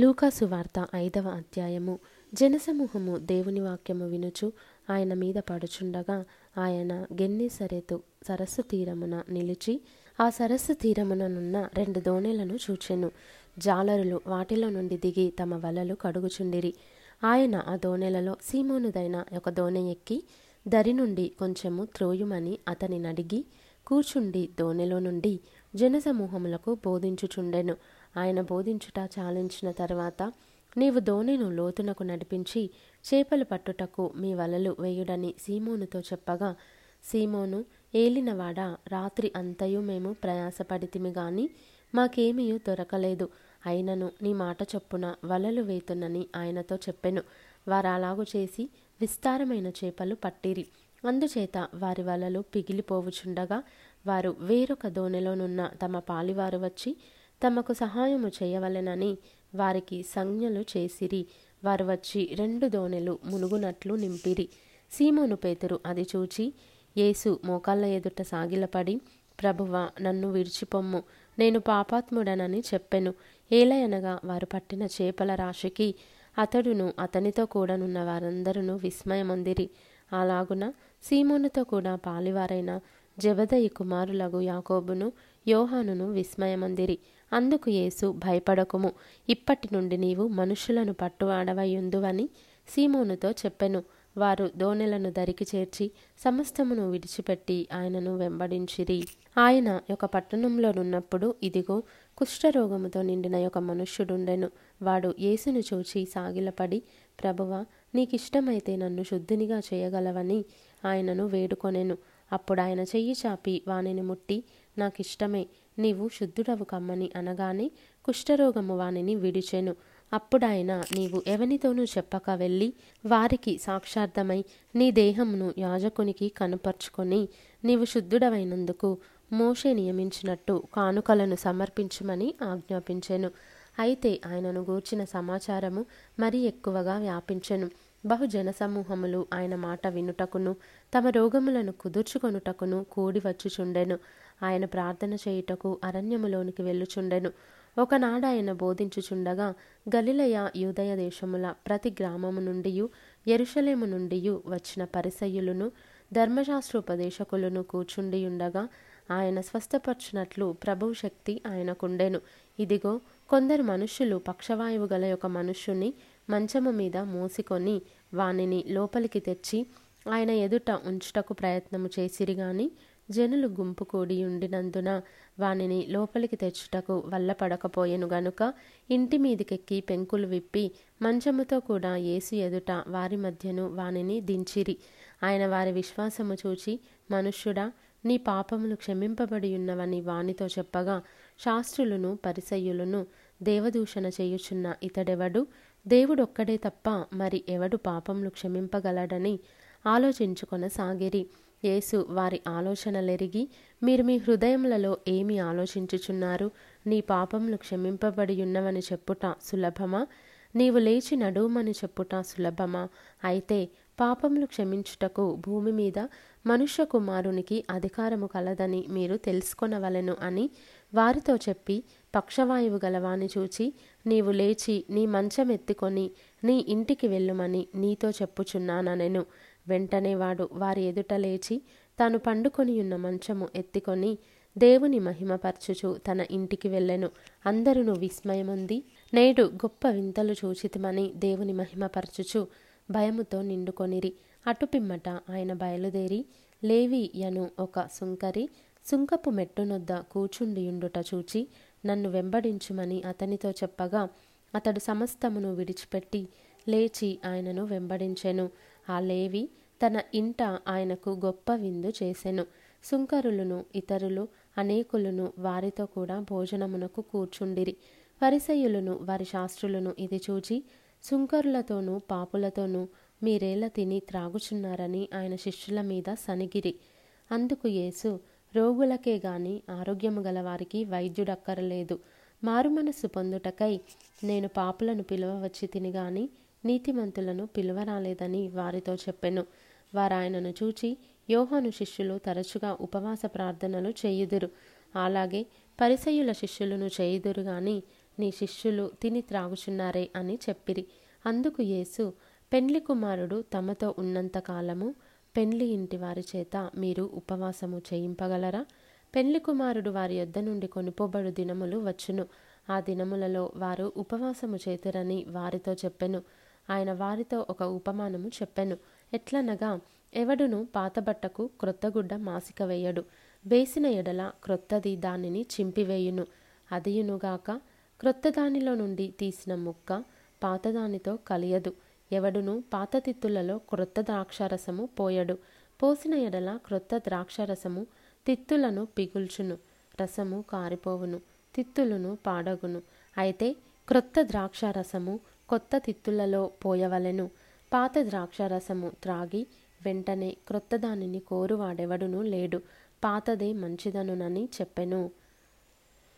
లూకాసు వార్త ఐదవ అధ్యాయము. జనసమూహము దేవుని వాక్యము వినుచు ఆయన మీద పడుచుండగా ఆయన గెన్నెసరెతు సరస్సు తీరమున నిలిచి ఆ సరస్సు తీరముననున్న రెండు దోణెలను చూచెను. జాలరులు వాటిలో నుండి దిగి తమ వలలు కడుగుచుండిరి. ఆయన ఆ దోణెలలో సీమోనుదైన ఒక దోణె ఎక్కి దరి నుండి కొంచెము త్రోయుమని అతని నడిగి కూర్చుండి దోణెలో నుండి జనసమూహములకు బోధించుచుండెను. ఆయన బోధించుట చాలించిన తర్వాత నీవు దోణిను లోతునకు నడిపించి చేపలు పట్టుటకు మీ వలలు వేయుడని సీమోనుతో చెప్పగా సీమోను ఏలినవాడా రాత్రి అంతయు మేము ప్రయాసపడితిమి గాని మాకేమీయూ దొరకలేదు. అయినను నీ మాట చొప్పున వలలు వేతునని ఆయనతో చెప్పెను. వారలాగు చేసి విస్తారమైన చేపలు పట్టిరి. అందుచేత వారి వలలు పిగిలిపోవుచుండగా వారు వేరొక దోణిలోనున్న తమ పాలివారు వచ్చి తమకు సహాయము చేయవలెనని వారికి సంజ్ఞలు చేసిరి. వారు వచ్చి రెండు దోణెలు మునుగునట్లు నింపిరి. సీమోను పేతురు అది చూచి యేసు మోకాళ్ళ ఎదుట సాగిలపడి ప్రభువ నన్ను విడిచిపొమ్ము. నేను పాపాత్ముడనని చెప్పెను. ఏలయనగా వారు పట్టిన చేపల రాశికి అతడును అతనితో కూడనున్న వారందరూ విస్మయమందిరి. అలాగున సీమోనుతో కూడా పాలివారైన జబదయి కుమారులగు యాకోబును యోహానును విస్మయమందిరి. అందుకు యేసు భయపడకుము. ఇప్పటి నుండి నీవు మనుషులను పట్టువాడవయుందువని సీమోనుతో చెప్పెను. వారు దోణెలను దరికి చేర్చి సమస్తమును విడిచిపెట్టి ఆయనను వెంబడించిరి. ఆయన ఒక పట్టణంలోనున్నప్పుడు ఇదిగో కుష్ఠరోగముతో నిండిన ఒక మనుష్యుడుండెను. వాడు యేసును చూచి సాగిలపడి ప్రభువ నీకిష్టమైతే నన్ను శుద్ధినిగా చేయగలవని ఆయనను వేడుకొనెను. అప్పుడు ఆయన చెయ్యి చాపి వానిని ముట్టి నాకిష్టమే నీవు శుద్ధుడవు కమ్మని అనగానే కుష్ఠరోగము వానిని విడిచెను. అప్పుడాయన నీవు ఎవనితోనూ చెప్పక వెళ్ళి వారికి సాక్షార్థమై నీ దేహమును యాజకునికి కనుపర్చుకొని నీవు శుద్ధుడవైనందుకు మోషే నియమించినట్టు కానుకలను సమర్పించమని ఆజ్ఞాపించెను. అయితే ఆయనను గూర్చిన సమాచారము మరీ ఎక్కువగా వ్యాపించెను. బహుజన సమూహములు ఆయన మాట వినుటకును తమ రోగములను కుదుర్చుకొనుటకును కూడి వచ్చుచుండెను. ఆయన ప్రార్థన చేయుటకు అరణ్యములోనికి వెళ్ళుచుండెను. ఒకనాడు ఆయన బోధించుచుండగా గలిలయ యూదయ దేశముల ప్రతి గ్రామము నుండి ఎరుషలేము నుండి వచ్చిన పరిసయ్యులను ధర్మశాస్త్రోపదేశకులను కూర్చుండియుండగా ఆయన స్వస్థపరచునట్లు ప్రభువు శక్తి ఆయనకుండెను. ఇదిగో కొందరు మనుష్యులు పక్షవాయువు గల ఒక మనుష్యుని మంచము మీద మోసికొని వానిని లోపలికి తెచ్చి ఆయన ఎదుట ఉంచుటకు ప్రయత్నము చేసిరి గాని జనులు గుంపు కూడి ఉండినందున వానిని లోపలికి తెచ్చుటకు వల్లపడకపోయెను గనుక ఇంటి మీదికెక్కి పెంకులు విప్పి మంచముతో కూడా ఏసు ఎదుట వారి మధ్యను వానిని దించిరి. ఆయన వారి విశ్వాసము చూచి మనుష్యుడా నీ పాపములు క్షమింపబడి ఉన్నవని వానితో చెప్పగా శాస్త్రులను పరిసయ్యులను దేవదూషణ చేయుచున్న ఇతడెవడు? దేవుడొక్కడే తప్ప మరి ఎవడు పాపములు క్షమింపగలడని ఆలోచించుకొనసాగిరి. యేసు వారి ఆలోచనలెరిగి మీరు మీ హృదయములలో ఏమి ఆలోచించుచున్నారు? నీ పాపములు క్షమింపబడి ఉన్నవని చెప్పుట సులభమా? నీవు లేచి నడుమని చెప్పుట సులభమా? అయితే పాపములు క్షమించుటకు భూమి మీద మనుష్య కుమారునికి అధికారము కలదని మీరు తెలుసుకొనవలెను అని వారితో చెప్పి పక్షవాయువు గలవాని చూచి నీవు లేచి నీ మంచం ఎత్తుకొని నీ ఇంటికి వెళ్ళుమని నీతో చెప్పుచున్నాననెను. వెంటనే వాడు వారి ఎదుట లేచి తాను పండుకొని ఉన్న మంచము ఎత్తుకొని దేవుని మహిమపరచుచు తన ఇంటికి వెళ్ళెను. అందరును విస్మయముంది నేడు గొప్ప వింతలు చూచితమని దేవుని మహిమపరచుచు భయముతో నిండుకొనిరి. అటుపిమ్మట ఆయన బయలుదేరి లేవి యను ఒక సుంకరి సుంకపు మెట్టునొద్ద కూచుండియుండుట చూచి నన్ను వెంబడించుమని అతనితో చెప్పగా అతడు సమస్తమును విడిచిపెట్టి లేచి ఆయనను వెంబడించెను. ఆ లేవి తన ఇంట ఆయనకు గొప్ప విందు చేసెను. సుంకరులను ఇతరులు అనేకులను వారితో కూడా భోజనమునకు కూర్చుండిరి. వరిసయులను వారి శాస్త్రులను ఇది చూచి సుంకరులతోనూ పాపులతోనూ మీరేలా తిని త్రాగుచున్నారని ఆయన శిష్యుల మీద సనిగిరి. అందుకు యేసు రోగులకే గాని ఆరోగ్యము గల వారికి వైద్యుడక్కరలేదు. మారుమనస్సు పొందుటకై నేను పాపులను పిలువవచ్చి తిని గాని నీతిమంతులను పిలువరాలేదని వారితో చెప్పెను. వారాయనను చూచి యోహాను శిష్యులు తరచుగా ఉపవాస ప్రార్థనలు చేయుదురు. అలాగే పరిసయుల శిష్యులను చేయుదురు గాని నీ శిష్యులు తిని త్రాగుచున్నారే అని చెప్పిరి. అందుకు యేసు పెండ్లి కుమారుడు తమతో ఉన్నంత కాలము పెండ్లి ఇంటి వారి చేత మీరు ఉపవాసము చేయింపగలరా? పెండ్లి కుమారుడు వారి యొద్ద నుండి కొనుపోబడు దినములు వచ్చును. ఆ దినములలో వారు ఉపవాసము చేతురని వారితో చెప్పెను. ఆయన వారితో ఒక ఉపమానము చెప్పెను. ఎట్లనగా ఎవడును పాతబట్టకు క్రొత్తగుడ్డ మాసిక వేయడు. వేసిన ఎడల క్రొత్తది దానిని చింపివేయును. అదియునుగాక క్రొత్త దానిలో నుండి తీసిన ముక్క పాతదానితో కలియదు. ఎవడును పాత తిత్తులలో క్రొత్త ద్రాక్షారసము పోయడు. పోసిన ఎడల క్రొత్త ద్రాక్షారసము తిత్తులను పిగుల్చును. రసము కారిపోవును. తిత్తులను పాడగును. అయితే క్రొత్త ద్రాక్షారసము కొత్త తిత్తులలో పోయవలెను. పాత ద్రాక్షారసము త్రాగి వెంటనే క్రొత్త దానిని కోరువాడెవడునూ లేడు. పాతదే మంచిదనునని చెప్పెను.